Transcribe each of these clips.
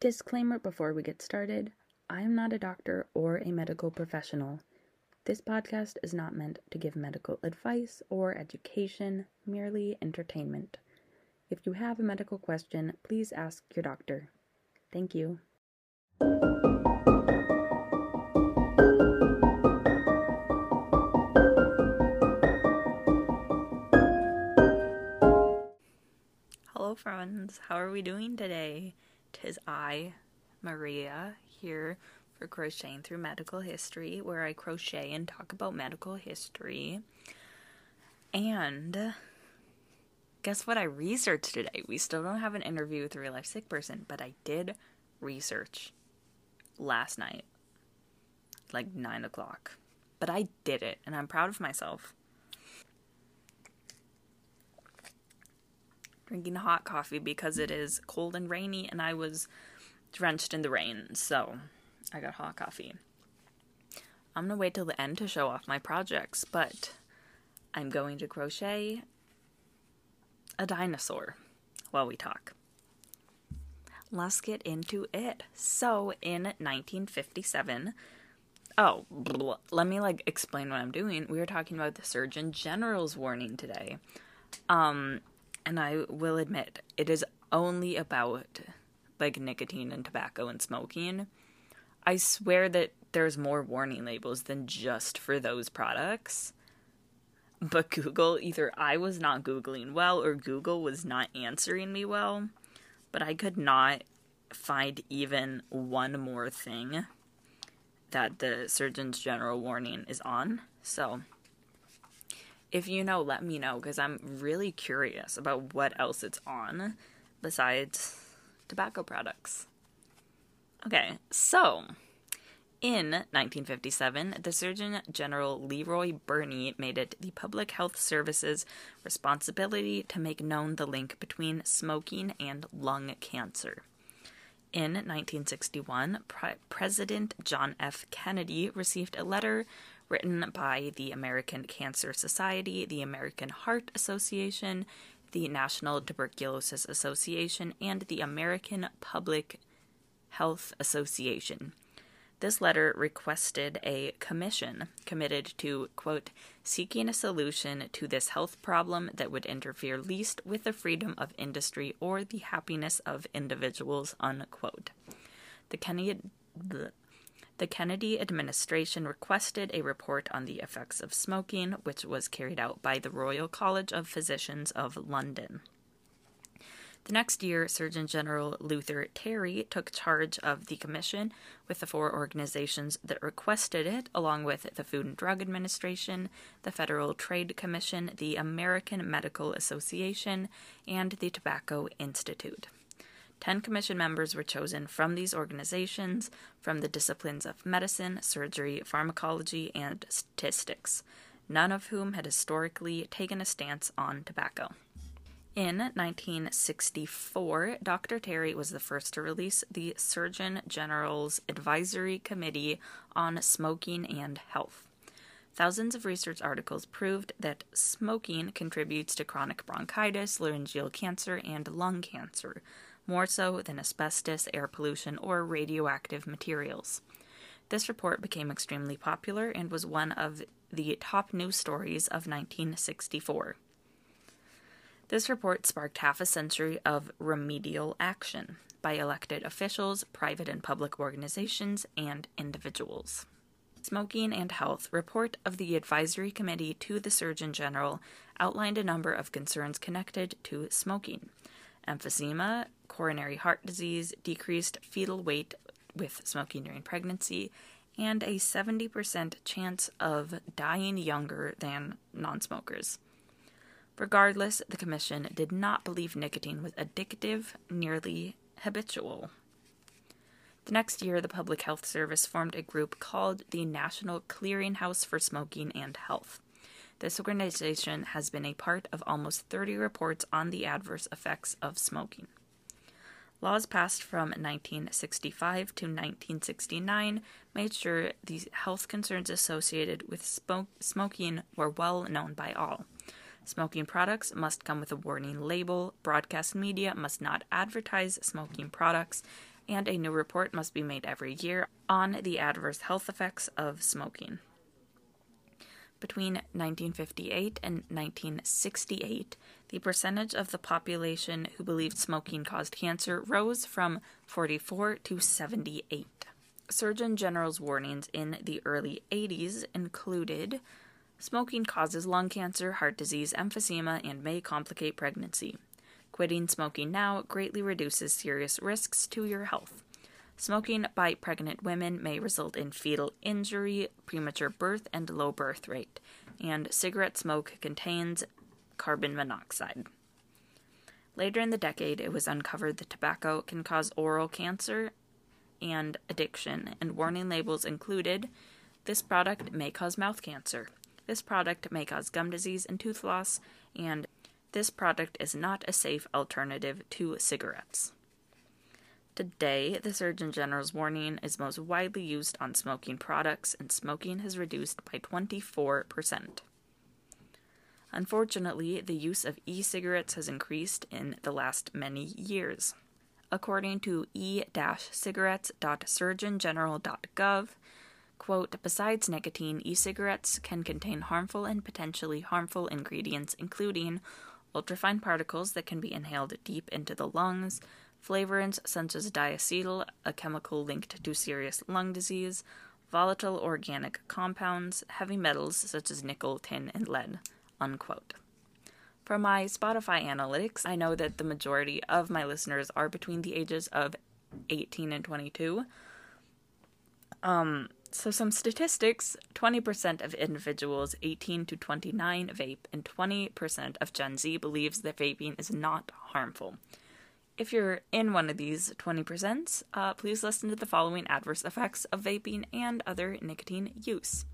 Disclaimer before we get started I am not a doctor or a medical professional. This podcast is not meant to give medical advice or education, merely entertainment. If you have a medical question, please ask your doctor. Thank you. Hello, friends. How are we doing today? Tis I, Maria, here for Crocheting Through Medical History, where I crochet and talk about medical history. And guess what I researched today? We still don't have an interview with a real life sick person, but I did research last night, like 9 o'clock. But I did it, and I'm proud of myself. Drinking hot coffee because it is cold and rainy, and I was drenched in the rain, so I got hot coffee. I'm gonna wait till the end to show off my projects, but I'm going to crochet a dinosaur while we talk. Let's get into it. So, in 1957, oh, let me like explain what I'm doing. We are talking about the Surgeon General's warning today. Um, and I will admit, it is only about like nicotine and tobacco and smoking. I swear that there's more warning labels than just for those products. But Google, either I was not Googling well or Google was not answering me well. But I could not find even one more thing that the Surgeon's General warning is on. So, if you know, let me know because I'm really curious about what else it's on besides tobacco products. Okay, so in 1957, the Surgeon General Leroy Burney made it the Public Health Service's responsibility to make known the link between smoking and lung cancer. In 1961, Pre- President John F. Kennedy received a letter written by the American Cancer Society, the American Heart Association, the National Tuberculosis Association, and the American Public Health Association. This letter requested a commission committed to, quote, seeking a solution to this health problem that would interfere least with the freedom of industry or the happiness of individuals, unquote. The Kennedy, the Kennedy administration requested a report on the effects of smoking, which was carried out by the Royal College of Physicians of London. The next year, Surgeon General Luther Terry took charge of the commission with the four organizations that requested it, along with the Food and Drug Administration, the Federal Trade Commission, the American Medical Association, and the Tobacco Institute. Ten commission members were chosen from these organizations from the disciplines of medicine, surgery, pharmacology, and statistics, none of whom had historically taken a stance on tobacco. In 1964, Dr. Terry was the first to release the Surgeon General's Advisory Committee on Smoking and Health. Thousands of research articles proved that smoking contributes to chronic bronchitis, laryngeal cancer, and lung cancer, more so than asbestos, air pollution, or radioactive materials. This report became extremely popular and was one of the top news stories of 1964. This report sparked half a century of remedial action by elected officials, private and public organizations, and individuals. Smoking and Health report of the Advisory Committee to the Surgeon General outlined a number of concerns connected to smoking emphysema, coronary heart disease, decreased fetal weight with smoking during pregnancy, and a 70% chance of dying younger than non smokers. Regardless, the Commission did not believe nicotine was addictive, nearly habitual. The next year, the Public Health Service formed a group called the National Clearinghouse for Smoking and Health. This organization has been a part of almost 30 reports on the adverse effects of smoking. Laws passed from 1965 to 1969 made sure the health concerns associated with smoke- smoking were well known by all. Smoking products must come with a warning label. Broadcast media must not advertise smoking products. and a new report must be made every year on the adverse health effects of smoking. Between 1958 and 1968, the percentage of the population who believed smoking caused cancer rose from 44 to 78. Surgeon General's warnings in the early 80s included smoking causes lung cancer, heart disease, emphysema, and may complicate pregnancy. Quitting smoking now greatly reduces serious risks to your health. Smoking by pregnant women may result in fetal injury, premature birth, and low birth rate, and cigarette smoke contains carbon monoxide. Later in the decade, it was uncovered that tobacco can cause oral cancer and addiction, and warning labels included this product may cause mouth cancer, this product may cause gum disease and tooth loss, and this product is not a safe alternative to cigarettes. Today, the Surgeon General's warning is most widely used on smoking products, and smoking has reduced by 24%. Unfortunately, the use of e cigarettes has increased in the last many years. According to e cigarettes.surgeongeneral.gov, quote, besides nicotine, e cigarettes can contain harmful and potentially harmful ingredients, including ultrafine particles that can be inhaled deep into the lungs, flavorants such as diacetyl, a chemical linked to serious lung disease, volatile organic compounds, heavy metals such as nickel, tin, and lead. Unquote. From my Spotify analytics, I know that the majority of my listeners are between the ages of 18 and 22. Um, so, some statistics 20% of individuals 18 to 29 vape, and 20% of Gen Z believes that vaping is not harmful. If you're in one of these 20%, uh, please listen to the following adverse effects of vaping and other nicotine use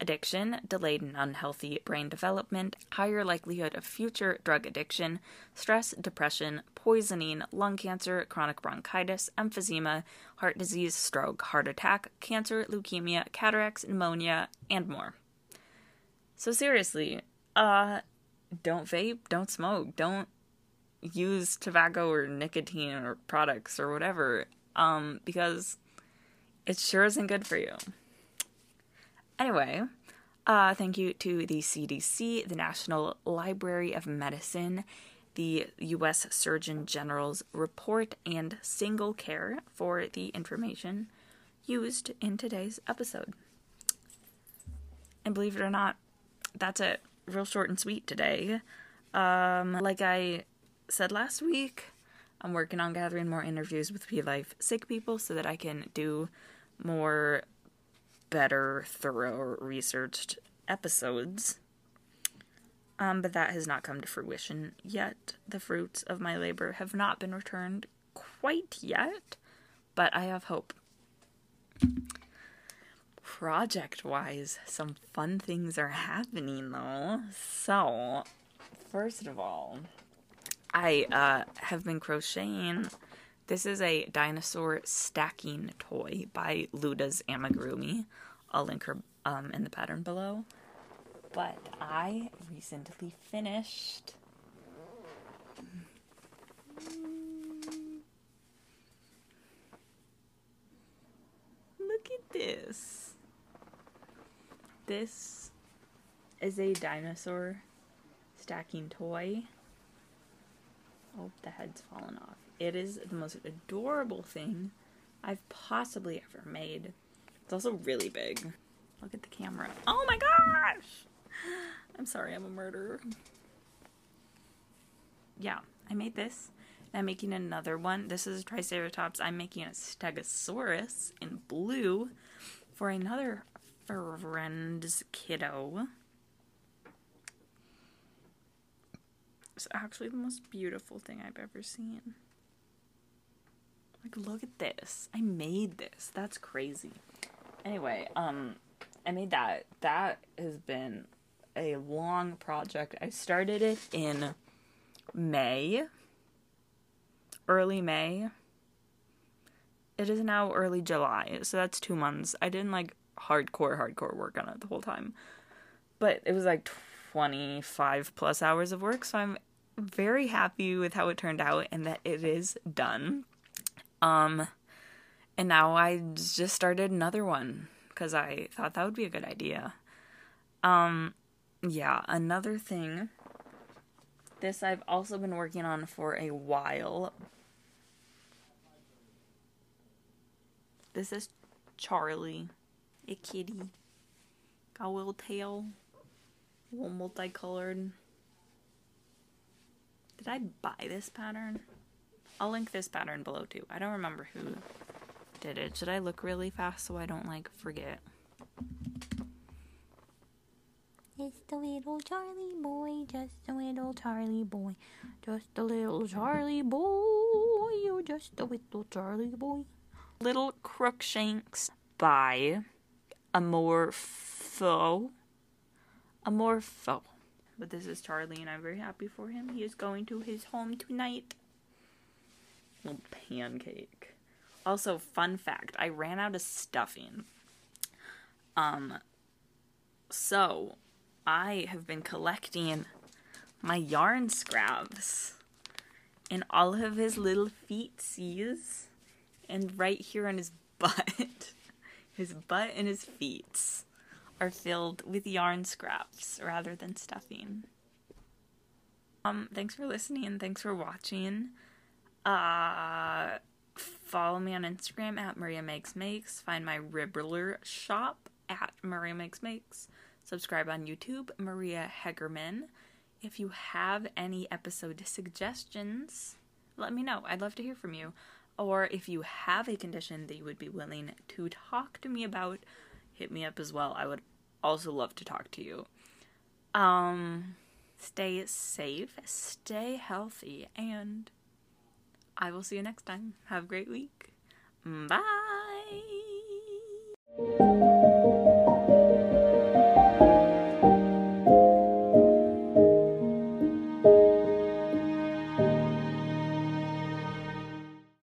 addiction, delayed and unhealthy brain development, higher likelihood of future drug addiction, stress, depression, poisoning, lung cancer, chronic bronchitis, emphysema, heart disease, stroke, heart attack, cancer, leukemia, cataracts, pneumonia, and more. So seriously, uh don't vape, don't smoke, don't use tobacco or nicotine or products or whatever um because it sure isn't good for you. Anyway, uh, thank you to the CDC, the National Library of Medicine, the U.S. Surgeon General's report, and Single Care for the information used in today's episode. And believe it or not, that's it. Real short and sweet today. Um, like I said last week, I'm working on gathering more interviews with real life sick people so that I can do more better, thorough, researched episodes. Um, but that has not come to fruition yet. The fruits of my labor have not been returned quite yet, but I have hope. Project wise, some fun things are happening though. So, first of all, I uh, have been crocheting this is a dinosaur stacking toy by Luda's Amigurumi. I'll link her um, in the pattern below. But I recently finished. Look at this. This is a dinosaur stacking toy. Oh, the head's fallen off. It is the most adorable thing I've possibly ever made. It's also really big. Look at the camera. Oh my gosh! I'm sorry, I'm a murderer. Yeah, I made this. I'm making another one. This is a Triceratops. I'm making a Stegosaurus in blue for another friend's kiddo. It's actually the most beautiful thing I've ever seen. Like, look at this. I made this. That's crazy. Anyway, um, I made that. That has been a long project. I started it in May, early May. It is now early July, so that's two months. I didn't like hardcore, hardcore work on it the whole time, but it was like 25 plus hours of work, so I'm very happy with how it turned out and that it is done. Um, and now I just started another one because I thought that would be a good idea. Um, yeah, another thing. This I've also been working on for a while. This is Charlie, a kitty. Got a little tail, a little multicolored. Did I buy this pattern? I'll link this pattern below too. I don't remember who did it. Should I look really fast so I don't like forget? It's the little Charlie boy, just a little Charlie boy, just a little Charlie boy, you're just a little Charlie boy. Little Crookshanks by Amour Fou. Amorpho. But this is Charlie, and I'm very happy for him. He is going to his home tonight. Little pancake. Also, fun fact I ran out of stuffing. Um, so I have been collecting my yarn scraps and all of his little feetsies and right here on his butt his butt and his feet are filled with yarn scraps rather than stuffing. Um thanks for listening and thanks for watching. Uh follow me on instagram at maria makes makes. Find my Ribblr shop at maria makes makes. Subscribe on youtube maria hegerman. If you have any episode suggestions let me know. I'd love to hear from you. Or if you have a condition that you would be willing to talk to me about, hit me up as well. I would also love to talk to you. Um, stay safe, stay healthy, and I will see you next time. Have a great week. Bye.